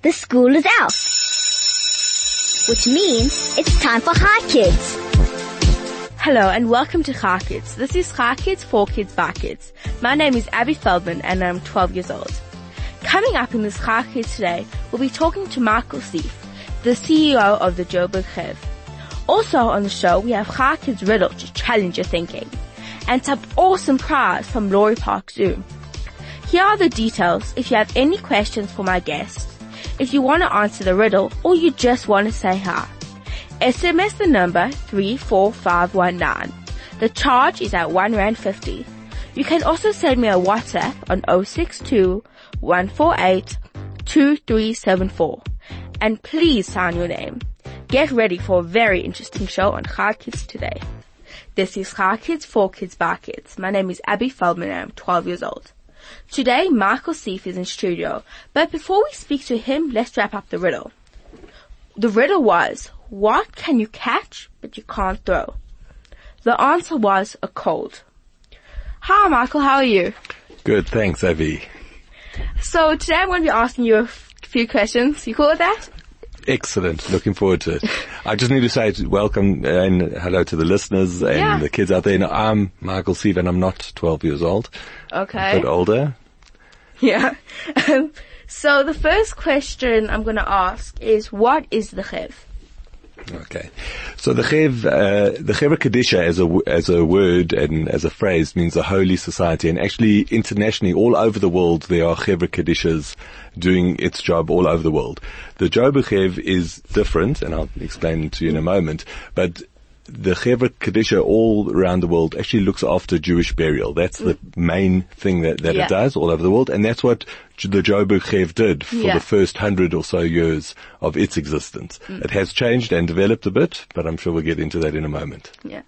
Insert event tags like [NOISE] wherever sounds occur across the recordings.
The school is out. Which means it's time for Chai Kids. Hello and welcome to Chai Kids. This is Chai Kids for Kids by Kids. My name is Abby Feldman and I'm 12 years old. Coming up in this Chai Kids today, we'll be talking to Michael Sief, the CEO of the Joburg Chev. Also on the show, we have Chai Kids Riddle to challenge your thinking. And some awesome prize from Lory Park Zoo. Here are the details if you have any questions for my guests, if you want to answer the riddle, or you just want to say hi. SMS the number 34519. The charge is at 1 Rand 50. You can also send me a WhatsApp on 062 148 2374. And please sign your name. Get ready for a very interesting show on Chai Kids today. This is Chai Kids for Kids by Kids. My name is Abby Feldman and I'm 12 years old. Today, Michael Sief is in studio, but before we speak to him, let's wrap up the riddle. The riddle was, what can you catch but you can't throw? The answer was a cold. Hi Michael, how are you? Good, thanks, Abby. So today I'm going to be asking you a f- few questions. You cool with that? Excellent. Looking forward to it. I just need to say welcome and hello to the listeners and Yeah. the kids out there. Now, I'm Michael Sief and I'm not 12 years old, Okay. a bit older. Yeah. [LAUGHS] Um, so the first question I'm going to ask is, what is the Chev? Okay. So the Chev, uh, the Chevra Kadisha as a, as a word and as a phrase means a holy society. And actually internationally, all over the world, there are Chevra Kadishas doing its job all over the world. The Joburg Chev is different, and I'll explain to you in a moment, but the Chevra Kadisha all around the world actually looks after Jewish burial. That's the mm. main thing that, that Yeah. it does all over the world. And that's what the Joburg Chev did for Yeah. the first hundred or so years of its existence. Mm. It has changed and developed a bit, but I'm sure we'll get into that in a moment. Yeah.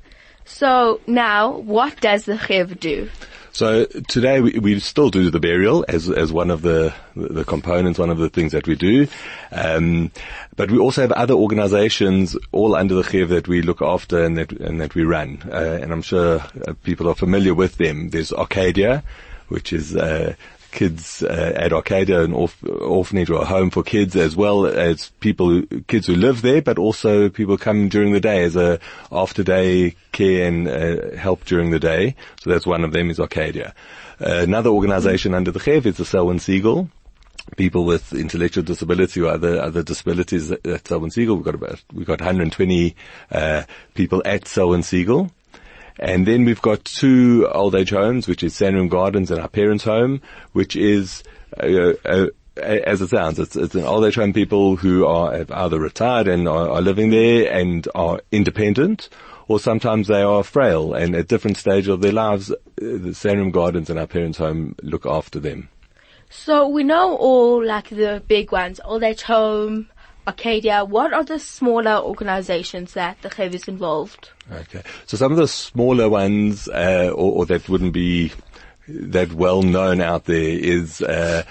So now, what does the Chev do? So today we, we still do the burial as as one of the the components, one of the things that we do. Um, but we also have other organisations all under the Chev that we look after and that and that we run. Uh, and I'm sure uh, people are familiar with them. There's Arcadia, which is uh, kids uh, at Arcadia, an orph- orphanage or a home for kids, as well as people, who, kids who live there, but also people come during the day as a after day care and uh, help during the day. So that's one of them is Arcadia. Uh, another organization under the Chev is the Selwyn Segal. People with intellectual disability or other other disabilities at at Selwyn Segal. We've got about we've got 120 uh, people at Selwyn Segal. And then we've got two old age homes, which is Sandringham Gardens and our parents' home, which is, uh, uh, as it sounds, it's, it's an old age home people who are either retired and are, are living there and are independent, or sometimes they are frail and at different stages of their lives, uh, the Sandringham Gardens and our parents' home look after them. So we know all like the big ones, Old Age Home, Arcadia. What are the smaller organizations that the Chev is involved? Okay. So some of the smaller ones, uh, or, or that wouldn't be that well known out there is, uh,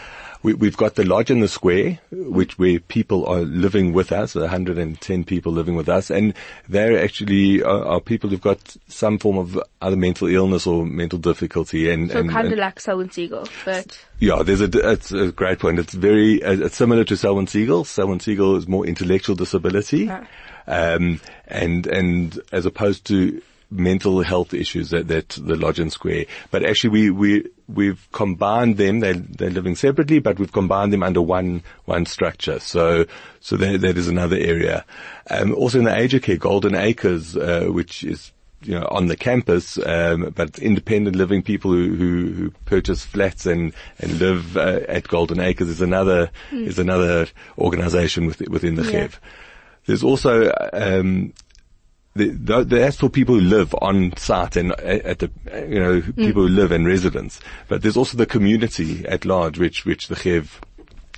we, we've got the lodge in the square, which where people are living with us, 110 people living with us, and they're actually are, are people who've got some form of other mental illness or mental difficulty, and, So and, kind of like Selwyn Segal, but yeah, there's a, it's a great point. It's very, uh, it's similar to Selwyn Segal. Selwyn Segal is more intellectual disability. Ah. Um, and, and as opposed to mental health issues that, that the Lodge and Square. But actually we, we, we've combined them. They're, they're living separately, but we've combined them under one, one structure. So, so that, that is another area. Um, also in the aged care, Golden Acres, uh, which is you know, on the campus, um, but independent living people who, who, who purchase flats and, and live uh, at Golden Acres is another is another organisation with, within the Yeah. Chev. There's also um, the, the, that's for people who live on site and uh, at the you know people who live and residents. But there's also the community at large, which which the Chev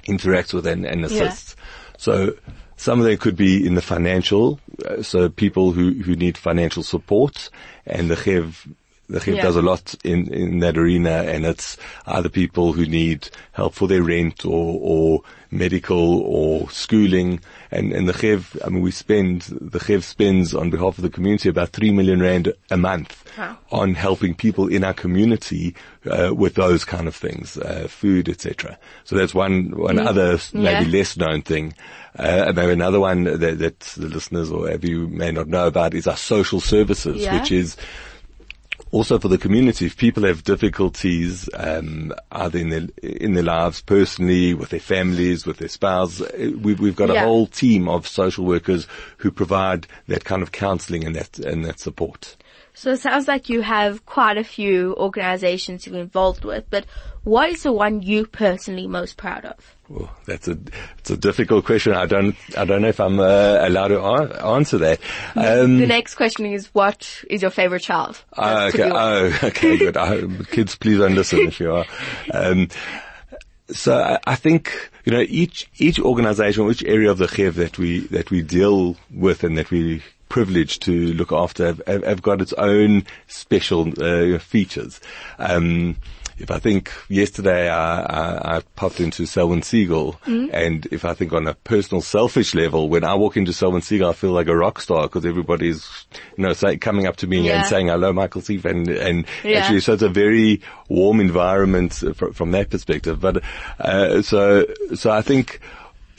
interacts with and, and assists. So some of them could be in the financial, uh, so people who, who need financial support and the Chev the Yeah. does a lot in, in that arena and it's either people who need help for their rent or, or medical or schooling. And, and the Chev, I mean, we spend, the Chev spends on behalf of the community about three million rand a month Wow. on helping people in our community, uh, with those kind of things, uh, food, etc. So that's one, one other maybe Yeah. less known thing. Uh, and maybe another one that, that the listeners or have you may not know about is our social services, Yeah. which is also for the community. If people have difficulties, um, either in their, in their lives personally, with their families, with their spouse, uh, we've, we've got a Yeah. whole team of social workers who provide that kind of counseling and that, and that support. So it sounds like you have quite a few organizations you're involved with, but what is the one you personally most proud of? Well, that's a it's a difficult question. I don't I don't know if I'm uh, allowed to a- answer that. Um, The next question is, what is your favorite child? To okay. Oh, okay, good. I, kids, please don't listen if you are. Um, so I, I think you know each each organisation, each area of the Chev that we that we deal with and that we privileged to look after have, have, have got its own special uh, features. Um, if I think yesterday I, I, I popped into Selwyn Segal and if I think on a personal selfish level, when I walk into Selwyn Segal, I feel like a rock star because everybody's, you know, say, coming up to me Yeah. and saying, hello, Michael Sief. And, and Yeah. actually, so it's a very warm environment uh, fr- from that perspective. But, uh, so, so I think,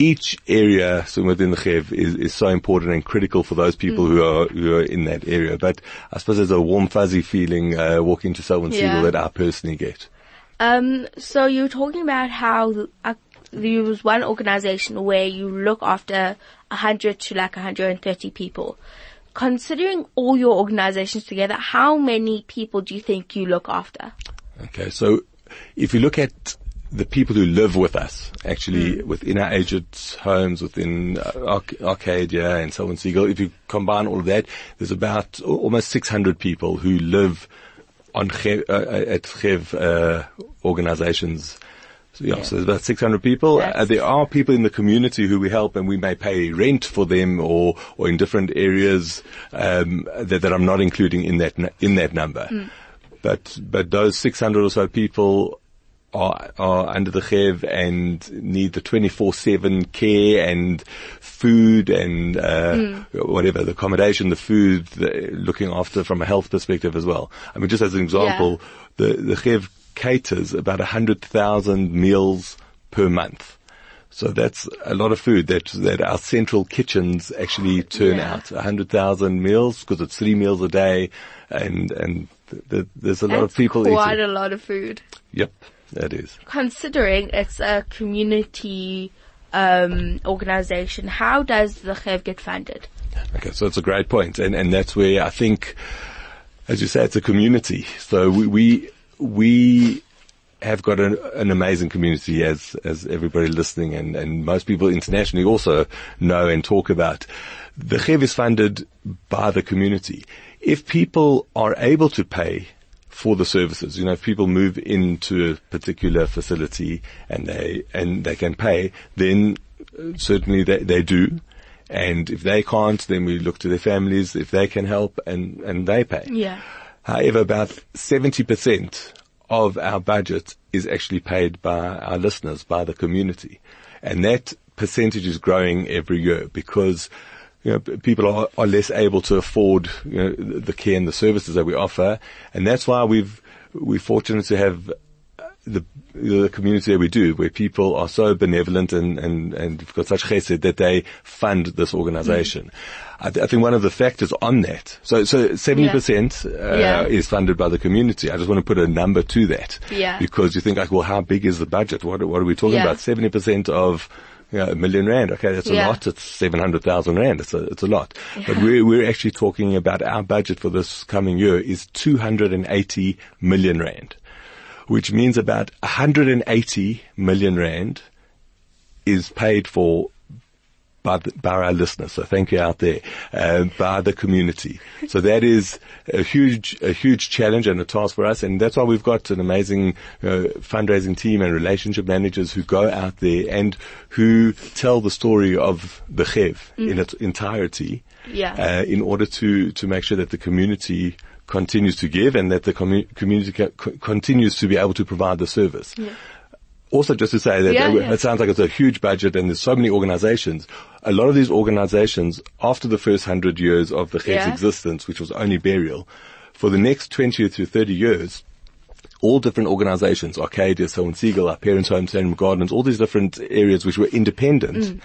each area so within the Chev is, is so important and critical for those people who are who are in that area. But I suppose there's a warm fuzzy feeling uh, walking to Selwyn Yeah. Segal that I personally get. Um, so you were talking about how uh, there was one organization where you look after 100 to like 130 people. Considering all your organizations together, how many people do you think you look after? Okay, so if you look at the people who live with us, actually Mm. within our aged homes, within uh, Arc- Arcadia and Selwyn Segal, if you combine all of that, there's about almost 600 people who live on Chev, uh, at Chev uh, organizations. So, yeah, so there's about 600 people. Uh, there are people in the community who we help and we may pay rent for them or, or in different areas, um, that, that I'm not including in that, in that number. But, but those 600 or so people are, are under the Chev and need the 24-7 care and food and, uh, whatever, the accommodation, the food, the, looking after from a health perspective as well. I mean, just as an example, the, the Chev caters about 100,000 meals per month. So that's a lot of food that, that our central kitchens actually turn Yeah. out. 100,000 meals because it's three meals a day and, and th- th- there's a lot of people quite eating. a lot of food. Yep, that is. Considering it's a community um, organization, how does the Chev get funded? Okay, so it's a great point, and and that's where I think, as you say, it's a community. So we we, we have got an, an amazing community, as as everybody listening and and most people internationally also know and talk about. The Chev is funded by the community. If people are able to pay for the services. You know, if people move into a particular facility and they and they can pay, then uh, certainly they, they do. And if they can't, then we look to their families if they can help and and they pay. Yeah. However, about seventy percent of our budget is actually paid by our listeners, by the community, and that percentage is growing every year because you know, people are, are less able to afford you know, the care and the services that we offer, and that's why we've we're fortunate to have uh, the the community that we do, where people are so benevolent and and and have got such chesed that they fund this organization. I, th- I think one of the factors on that, so so seventy percent uh, Yeah. is funded by the community. I just want to put a number to that, Yeah. because you think like, well, how big is the budget? What what are we talking Yeah. about? Seventy percent of know, a million rand. Okay, that's a Yeah. lot. It's 700,000 rand. It's a, it's a lot. But we're, we're actually talking about our budget for this coming year is 280 million rand, which means about 180 million rand is paid for by, the, by our listeners. So thank you out there, uh, by the community. So that is a huge, a huge challenge and a task for us. And that's why we've got an amazing uh, fundraising team and relationship managers who go out there and who tell the story of the Chev in its entirety. Yeah. Uh, in order to, to make sure that the community continues to give and that the commu- community co- continues to be able to provide the service. Also, just to say that Yeah, uh, yeah. it sounds like it's a huge budget and there's so many organizations. A lot of these organizations, after the first hundred years of the Chev's Yeah. existence, which was only burial, for the next 20 to 30 years, all different organizations, Arcadia, Selwyn Segal, Our Parents' Home, Sandringham Gardens, all these different areas which were independent, mm.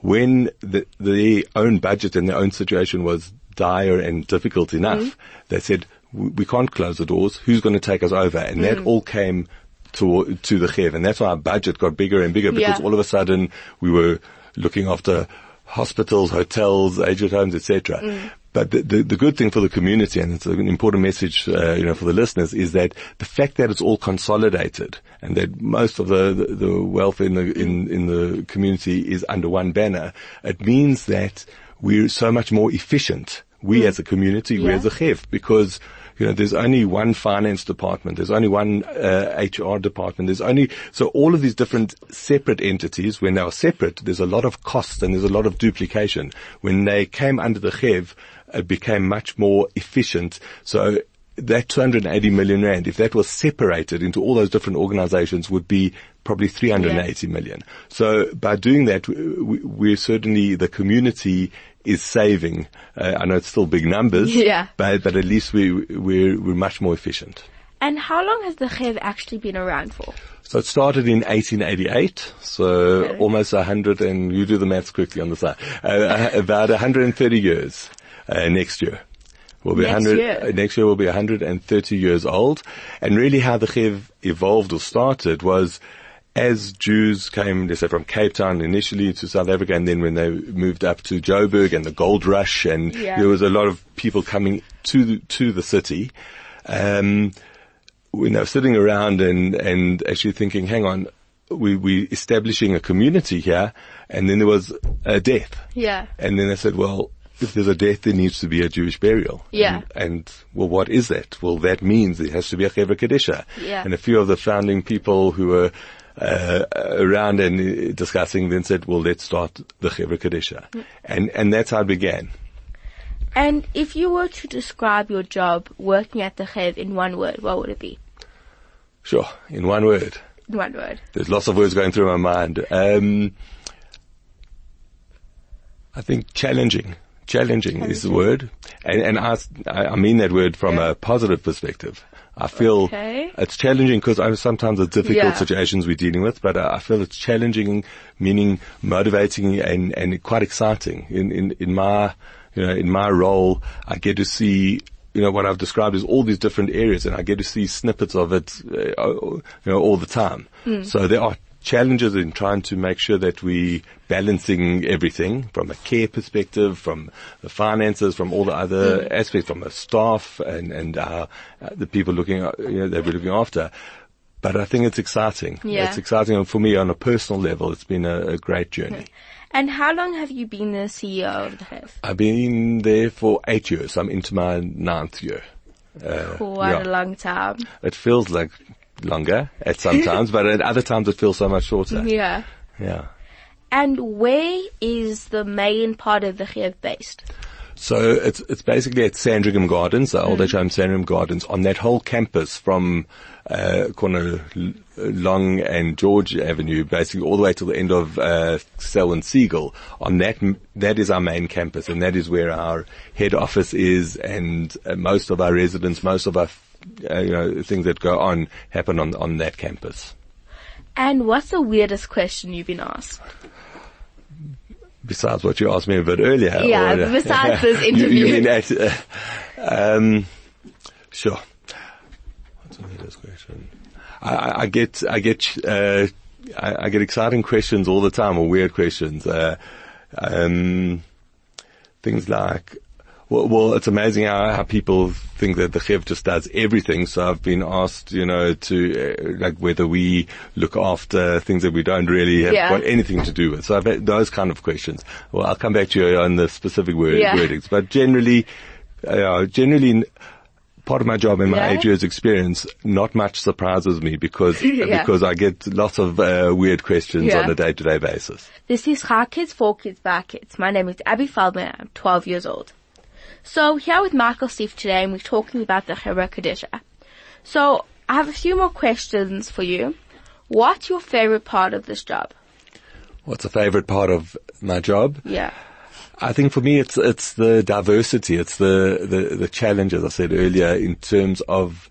when the, their own budget and their own situation was dire and difficult enough, mm. they said, we, can't close the doors. Who's going to take us over? And that mm. all came to, to the Chev. And that's why our budget got bigger and bigger because Yeah. all of a sudden we were looking after hospitals, hotels, aged homes, etc. But the, the, the good thing for the community, and it's an important message, uh, you know, for the listeners, is that the fact that it's all consolidated and that most of the, the, the wealth in the in, in the community is under one banner, it means that we're so much more efficient. We as a community, we Yeah. as a Chev, because you know, there's only one finance department. There's only one uh, HR department. There's only so all of these different separate entities. When they are separate, there's a lot of costs and there's a lot of duplication. When they came under the Chev, it became much more efficient. So that 280 million rand, if that was separated into all those different organizations, would be probably 380 million. So by doing that, we, we're certainly the community is saving. Uh, I know it's still big numbers, [LAUGHS] Yeah. but but at least we we're we're much more efficient. And how long has the Chev actually been around for? So it started in 1888, so Okay. almost 100, and you do the maths quickly on the side, uh, about 130 years uh, next year. We'll be Next 100, year. uh, next year we'll be 130 years old. And really how the Chev evolved or started was as Jews came, let's say from Cape Town initially to South Africa and then when they moved up to Joburg and the gold rush and Yeah. there was a lot of people coming to the, to the city, um, they were sitting around and, and actually thinking, hang on, we, we establishing a community here and then there was a death. Yeah. And then they said, well, if there's a death, there needs to be a Jewish burial. Yeah. And, and, well, what is that? Well, that means there has to be a Chevra Kadisha. Yeah. And a few of the founding people who were uh, around and uh, discussing then said, well, let's start the Chevra Kadisha. Mm. And, and that's how it began. And if you were to describe your job working at the Chev in one word, what would it be? Sure. In one word. In one word. There's lots of words going through my mind. Um, I think challenging. Challenging is the word. And, and I, I mean that word from Yeah. a positive perspective. I feel Okay. it's challenging because sometimes it's difficult Yeah. situations we're dealing with, but I I feel it's challenging, meaning motivating and, and quite exciting. In, in, in my, you know, in my role, I get to see, you know, what I've described as all these different areas and I get to see snippets of it, uh, you know, all the time. So there are challenges in trying to make sure that we balancing everything from a care perspective, from the finances, from all the other aspects, from the staff and, and, uh, the people looking, uh, you know, that we're looking after. But I think it's exciting. Yeah. It's exciting and for me on a personal level. It's been a, a great journey. [LAUGHS] And how long have you been the CEO of the Chev? I've been there for eight years. I'm into my ninth year. Uh, Quite yeah. a long time. It feels like longer at some [LAUGHS] times, but at other times it feels so much shorter. Yeah. Yeah. And where is the main part of the Chev based? So it's it's basically at Sandringham Gardens, the old HM Sandringham Gardens, on that whole campus from uh, corner Long and George Avenue, basically all the way to the end of uh, and Segal. On that, that is our main campus, and that is where our head office is, and uh, most of our residents, most of our uh, you know things that go on happen on on that campus. And what's the weirdest question you've been asked? Besides what you asked me a bit earlier. Yeah, or- besides this [LAUGHS] You- you interview. mean that, uh, um, sure. What's the weirdest question? I, I, I get, I get, uh, I, I get exciting questions all the time, or weird questions. Uh, um, things like, well, well, it's amazing how, how people think that the Chev just does everything. So I've been asked, you know, to, uh, like whether we look after things that we don't really have Yeah. got anything to do with. So I've had those kind of questions. Well, I'll come back to you on the specific word, Yeah. wordings, but generally, uh, generally, part of my job and my Yeah. eight years experience, not much surprises me because, [LAUGHS] Yeah. because I get lots of, uh, weird questions Yeah. on a day to day basis. This is Chai Kids, 4 Kids, Back Kids. My name is Abby Feldman. I'm 12 years old. So here with Michael Sief today and we're talking about the Chevra Kadisha. So I have a few more questions for you. What's your favorite part of this job? What's a favorite part of my job? Yeah. I think for me, it's it's the diversity, it's the the, the challenge, as I said earlier, in terms of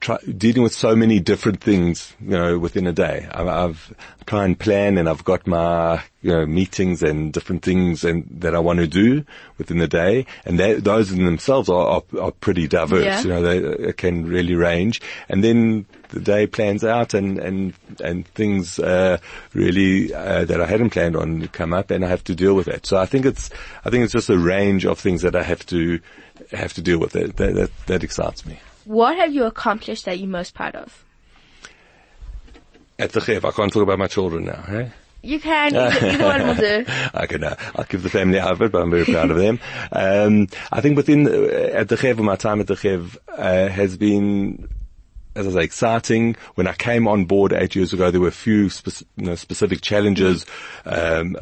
try, dealing with so many different things, you know, within a day. I, I've try and plan, and I've got my you know meetings and different things and that I want to do within the day, and that, those in themselves are, are, are pretty diverse. Yeah. You know, they uh, can really range, and then the day plans out, and and and things uh, really uh, that I hadn't planned on come up, and I have to deal with that. So I think it's I think it's just a range of things that I have to have to deal with. That that that, that excites me. What have you accomplished that you're most proud of? At the Chev, I can't talk about my children now, eh? You can, either, one will do. [LAUGHS] I can, uh, I'll give the family out of it, but I'm very proud of them. Um, I think within, uh, at the Chev, my time at the Chev, uh, has been, as I say, exciting. When I came on board eight years ago, there were a few spec- you know, specific challenges. Um,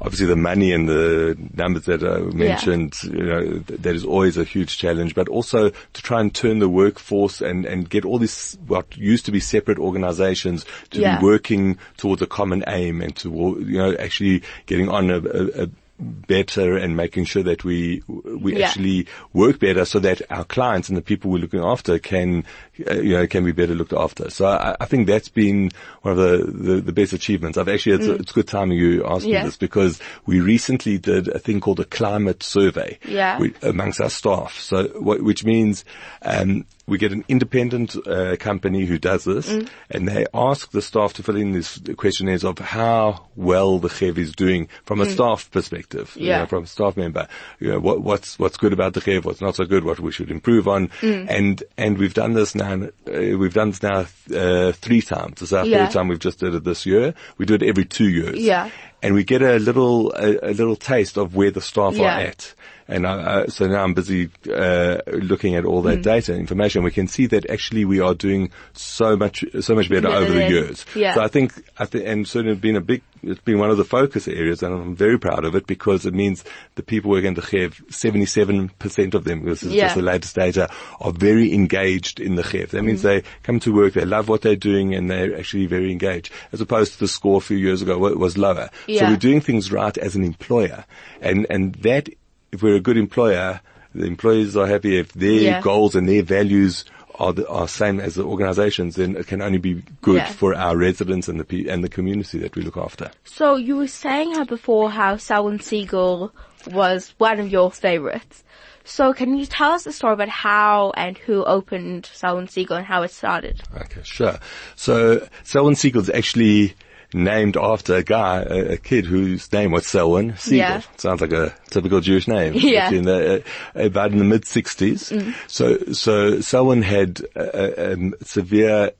obviously the money and the numbers that I mentioned, you know, th- that is always a huge challenge, but also to try and turn the workforce and, and get all these, what used to be separate organizations to Yeah. be working towards a common aim and to, you know, actually getting on a, a, a better and making sure that we we Yeah. actually work better so that our clients and the people we're looking after can uh, you know can be better looked after. So I, I think that's been one of the, the, the best achievements. I've actually it's, it's good timing you asked Mm. Yeah. me this because we recently did a thing called a climate survey Yeah. amongst our staff. So what, which means um, we get an independent uh, company who does this, Mm. and they ask the staff to fill in these questionnaires of how well the Chev is doing from a staff perspective, you Mm. Know, from a staff member. You know, what, what's what's good about the Chev, what's not so good, what we should improve on, Mm. and and we've done this now. Uh, we've done this now uh, three times. This is our Yeah. third time we've just did it this year. We do it every two years. Yeah. And we get a little a, a little taste of where the staff Yeah. are at. And I, uh, so now I'm busy uh, looking at all that data and information. We can see that actually we are doing so much, so much better over the years. yeah. So I think, I think, and certainly been a big, it's been one of the focus areas, and I'm very proud of it because it means the people working at the Chev, 77% of them, this is Yeah. just the latest data, are very engaged in the Chev. That Mm. means they come to work, they love what they're doing, and they're actually very engaged, as opposed to the score a few years ago wa- was lower. So we're doing things right as an employer, and and that if we're a good employer, the employees are happy if their Yeah. goals and their values are the, are same as the organizations, then it can only be good Yeah. for our residents and the pe- and the community that we look after. So you were saying how before how Selwyn Segal was one of your favorites. So can you tell us the story about how and who opened Selwyn Segal and how it started? Okay, sure. So Selwyn Segal is actually named after a guy, a, a kid whose name was Selwyn Segal. Yeah. Sounds like a typical Jewish name. [LAUGHS] Yeah. In the, uh, about in the mid 60s. So, so Selwyn had a, a, a severe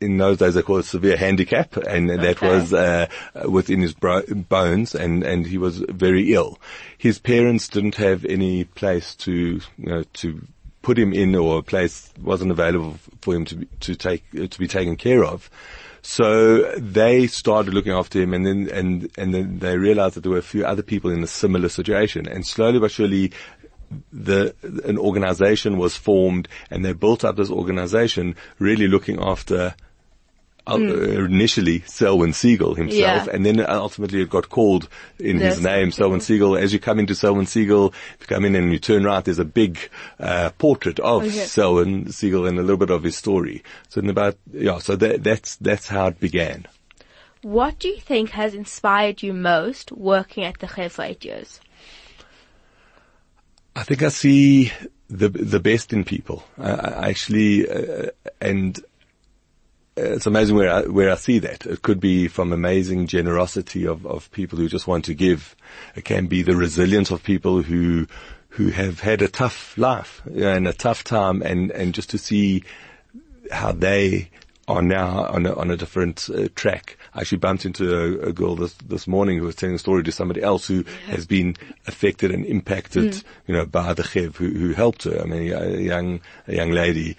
in those days they call it severe handicap and that was uh, within his bro- bones and, and he was very ill. His parents didn't have any place to, you know, to put him in or a place wasn't available for him to be, to take, to be taken care of. So they started looking after him and then, and, and then they realized that there were a few other people in a similar situation. And slowly but surely the, an organization was formed and they built up this organization really looking after uh, initially Selwyn Segal himself, Yeah. and then ultimately it got called in his name, Selwyn Segal. As you come into Selwyn Segal, if you come in and you turn right, there's a big uh, portrait of Okay. Selwyn Segal and a little bit of his story. So in about yeah, so that, that's that's how it began. What do you think has inspired you most working at the Chev for eight years? I think I see the the best in people. I, I actually, uh, and uh, it's amazing where I, where I see that. It could be from amazing generosity of, of people who just want to give. It can be the resilience of people who who have had a tough life and a tough time, and and just to see how they are now on a, on a different uh, track. I actually bumped into a, a girl this, this morning who was telling a story to somebody else who has been affected and impacted, you know, by the Chev who, who helped her. I mean, a young, a young lady.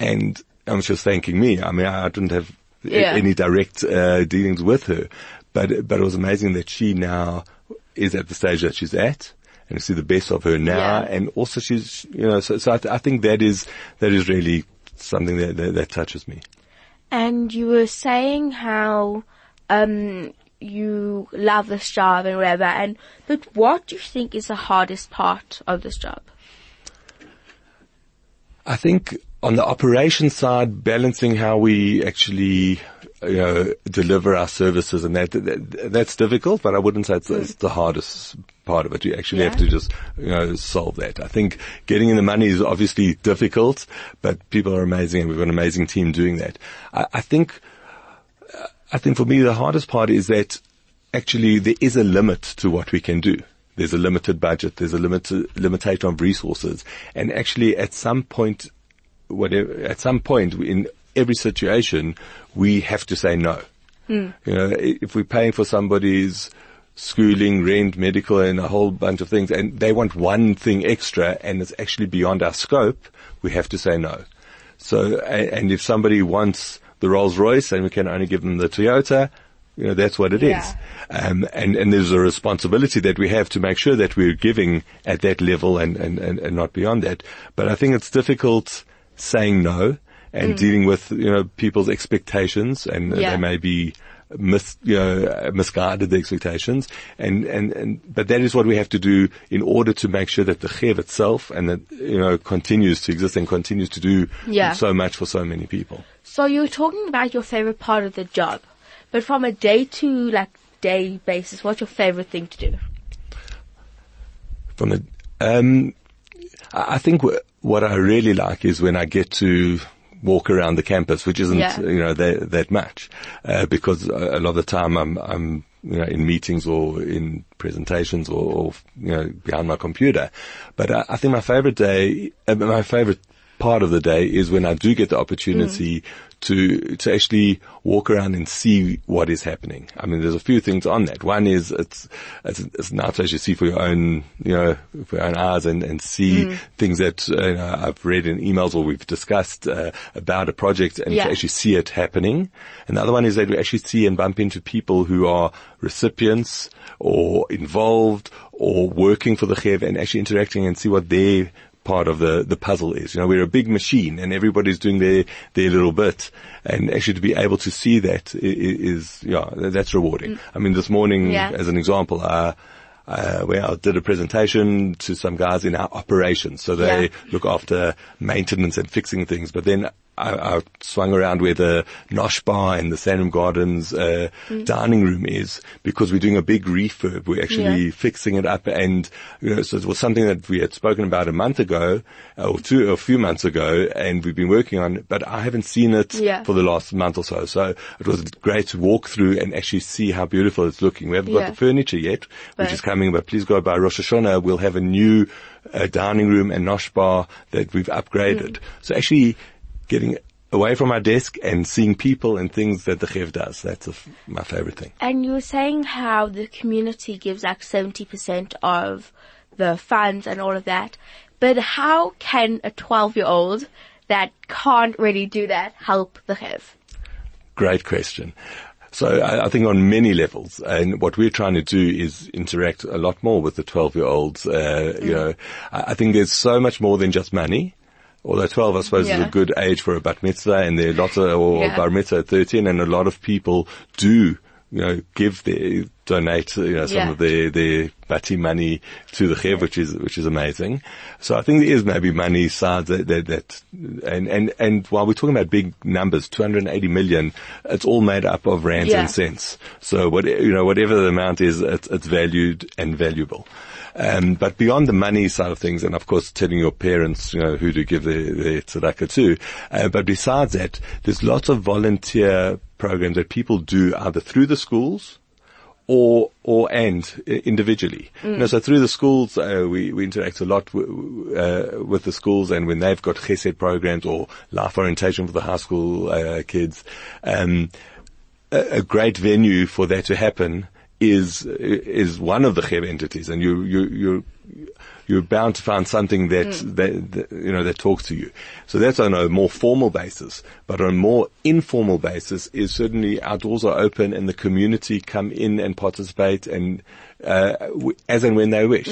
And she was thanking me. I mean, I didn't have Yeah. any direct, uh, dealings with her, but, but it was amazing that she now is at the stage that she's at and to see the best of her now. Yeah. And also she's, you know, so, so I, th- I think that is, that is really something that, that, that touches me. And you were saying how um, you love this job and whatever. And but what do you think is the hardest part of this job? I think on the operation side, balancing how we actually, you know, deliver our services and that, that that's difficult, but I wouldn't say it's, it's the hardest part of it. You actually Yeah. have to just, you know, solve that. I think getting in the money is obviously difficult, but people are amazing and we've got an amazing team doing that. I, I think, uh, I think for me the hardest part is that actually there is a limit to what we can do. There's a limited budget. There's a limited limitation of resources, and actually at some point, whatever, at some point in every situation, we have to say no. You know, if we're paying for somebody's schooling, rent, medical, and a whole bunch of things, and they want one thing extra, and it's actually beyond our scope, we have to say no. So, and if somebody wants the Rolls Royce and we can only give them the Toyota, you know, that's what it is. Yeah. Um, and, and there's a responsibility that we have to make sure that we're giving at that level and, and, and, and not beyond that. But I think it's difficult saying no and dealing with, you know, people's expectations and Yeah. they may be mis, you know, misguided the expectations. And, and, and, but that is what we have to do in order to make sure that the Chev itself and that, you know, continues to exist and continues to do Yeah. so much for so many people. So you're talking about your favorite part of the job, but from a day to like day basis, what's your favorite thing to do? From a, um, I think wh- what I really like is when I get to walk around the campus, which isn't, Yeah. you know, that, that much, uh, because a a lot of the time I'm, I'm, you know, in meetings or in presentations or, or you know, behind my computer. But I, I think my favorite day, uh, my favorite part of the day is when I do get the opportunity to to actually walk around and see what is happening. I mean, there's a few things on that. One is it's it's, it's nice you see for your own you know for your own eyes and and see things that uh, you know, I've read in emails or we've discussed uh, about a project and Yeah. to actually see it happening. And the other one is that we actually see and bump into people who are recipients or involved or working for the Chev and actually interacting and see what their part of the, the puzzle is. You know, we're a big machine and everybody's doing their, their little bit and actually to be able to see that i- i- is, yeah, that's rewarding. I mean, this morning, Yeah. as an example, uh, uh, where I did a presentation to some guys in our operations. So they Yeah. look after maintenance and fixing things. But then I, I swung around where the Nosh Bar and the Sandringham Gardens uh, Mm. dining room is because we're doing a big refurb. We're actually Yeah. fixing it up, and you know, so it was something that we had spoken about a month ago uh, or two, a few months ago, and we've been working on. it, But I haven't seen it Yeah. for the last month or so. So it was great to walk through and actually see how beautiful it's looking. We haven't Yeah. got the furniture yet, which is coming, but please go by Rosh Hashanah. We'll have a new uh, dining room and nosh bar that we've upgraded. Mm. So actually getting away from our desk and seeing people and things that the Chev does. That's f my favorite thing. And you were saying how the community gives like 70% of the funds and all of that. But how can a 12 year old that can't really do that help the Chev? Great question. So I, I think on many levels, and what we're trying to do is interact a lot more with the 12 year olds. Uh, You know, I, I think there's so much more than just money. Although 12, I suppose, is a good age for a bat mitzvah, and there are lots of, or Yeah. bar mitzvah at 13, and a lot of people do, you know, give their, donate, you know, some Yeah. of their, their bati money to the chev, which is, which is amazing. So I think there is maybe money sides that, that, that, and, and, and while we're talking about big numbers, 280 million, it's all made up of rands Yeah. and cents. So what, you know, whatever the amount is, it's, it's valued and valuable. Um, but beyond the money side of things, and of course telling your parents, you know, who to give their, their tzedakah to, uh, but besides that, there's lots of volunteer programs that people do either through the schools, or or and individually. You know, so through the schools, uh, we we interact a lot w- w- uh, with the schools, and when they've got chesed programs or life orientation for the high school uh, kids, um, a, a great venue for that to happen is is one of the Chev entities, and you you you you're bound to find something that, that, that, you know, that talks to you. So that's on a more formal basis. But on a more informal basis is certainly our doors are open and the community come in and participate and, uh, w- as and when they wish.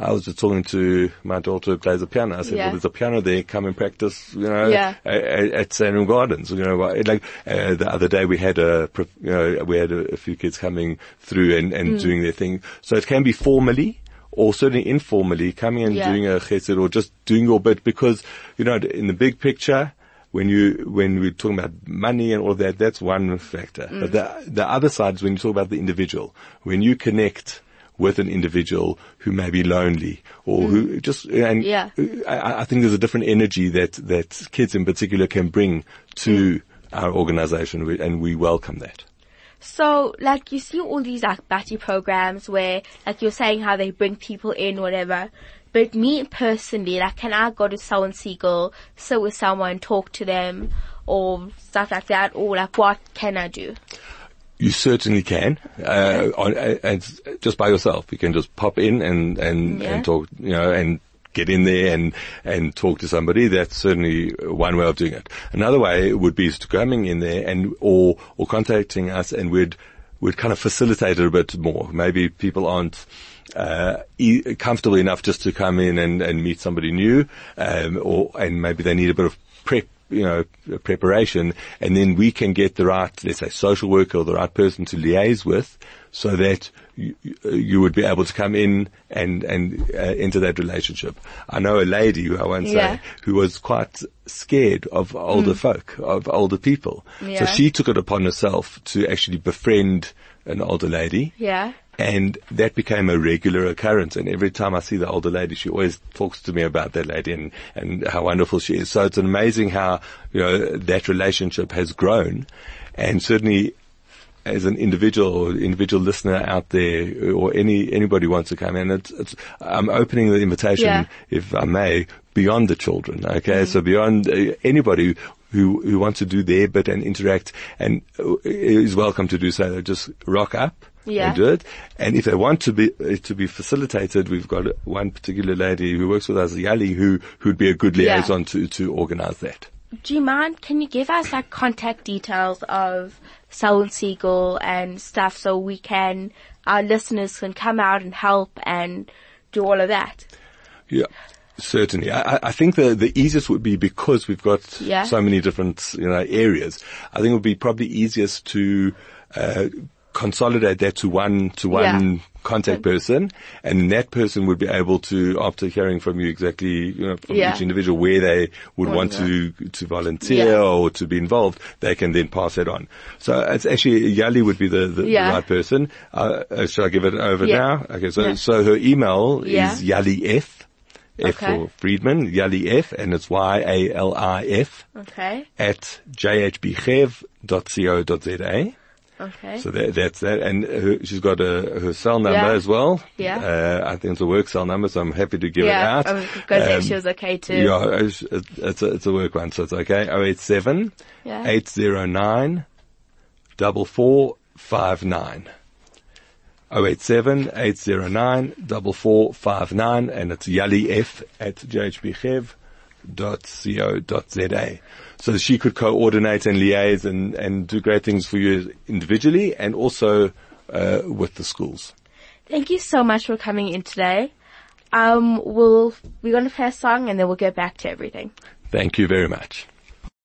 I was just talking to my daughter who plays the piano. I said, Yeah. well, there's a piano there. Come and practice, you know, Yeah. at, at Sandringham Gardens. You know, like uh, the other day we had a, you know, we had a, a few kids coming through and, and Mm. doing their thing. So it can be formally or certainly informally coming and Yeah. doing a chesed or just doing your bit because, you know, in the big picture, when you, when we're talking about money and all that, that's one factor. Mm. But the, the other side is when you talk about the individual, when you connect with an individual who may be lonely or who just, and Mm. Yeah. I, I think there's a different energy that, that kids in particular can bring to our organization and we welcome that. So, like, you see all these, like, batty programs where, like, you're saying how they bring people in, whatever. But me personally, like, can I go to Selwyn Segal, sit with someone, talk to them, or stuff like that, or like, what can I do? You certainly can, uh, on, uh, and just by yourself. You can just pop in and, and, Yeah. and talk, you know, and get in there and, and talk to somebody. That's certainly one way of doing it. Another way would be to coming in there and, or, or contacting us and we'd, we'd kind of facilitate it a bit more. Maybe people aren't, uh, e- comfortable enough just to come in and, and meet somebody new, um, or, and maybe they need a bit of prep you know, preparation, and then we can get the right, let's say, social worker or the right person to liaise with, so that you, you would be able to come in and and uh, enter that relationship. I know a lady who I won't Yeah. say who was quite scared of older folk, of older people, so she took it upon herself to actually befriend an older lady. Yeah. And that became a regular occurrence. And every time I see the older lady, she always talks to me about that lady and, and how wonderful she is. So it's amazing how, you know, that relationship has grown. And certainly as an individual or individual listener out there or any, anybody wants to come in, it's, it's, I'm opening the invitation, Yeah. if I may, beyond the children. Okay. So beyond uh, anybody who, who wants to do their bit and interact and uh, is welcome to do so. They Just rock up Yeah. and do it. And if they want to be uh, to be facilitated, we've got one particular lady who works with us, Yali, who who'd be a good Yeah. liaison to to organise that. Do you mind? Can you give us like contact details of Selwyn Segal and stuff so we can, our listeners can come out and help and do all of that? Yeah. Certainly. I, I- I think the, the easiest would be because we've got Yeah. so many different, you know, areas. I think it would be probably easiest to, uh, consolidate that to one, to one Yeah. contact person and that person would be able to, after hearing from you exactly, you know, from Yeah. each individual where they would Well, want to, to volunteer Yeah. or to be involved, they can then pass it on. So it's actually, Yali would be the, the, Yeah. the right person. Uh, uh, shall I give it over Yeah. now? Okay. So, Yeah. so her email Yeah. is Yali F. Okay. for Friedman, Yali F, and it's Y-A-L-I-F Okay. at jhbchev.co.za. Okay. So that, that's that. And her, she's got a, her cell number Yeah. as well. Yeah. Uh, I think it's a work cell number, so I'm happy to give yeah. it out. Was going Um, she was okay too. Yeah, it's, it's, a, it's a work one, so it's okay. 087 Yeah. 809 4459. 087 809 4459 and it's Yali F at jhbchev.co.za. So she could coordinate and liaise and, and do great things for you individually and also uh, with the schools. Thank you so much for coming in today. Um, we'll, we're going to play a song and then we'll get back to everything. Thank you very much.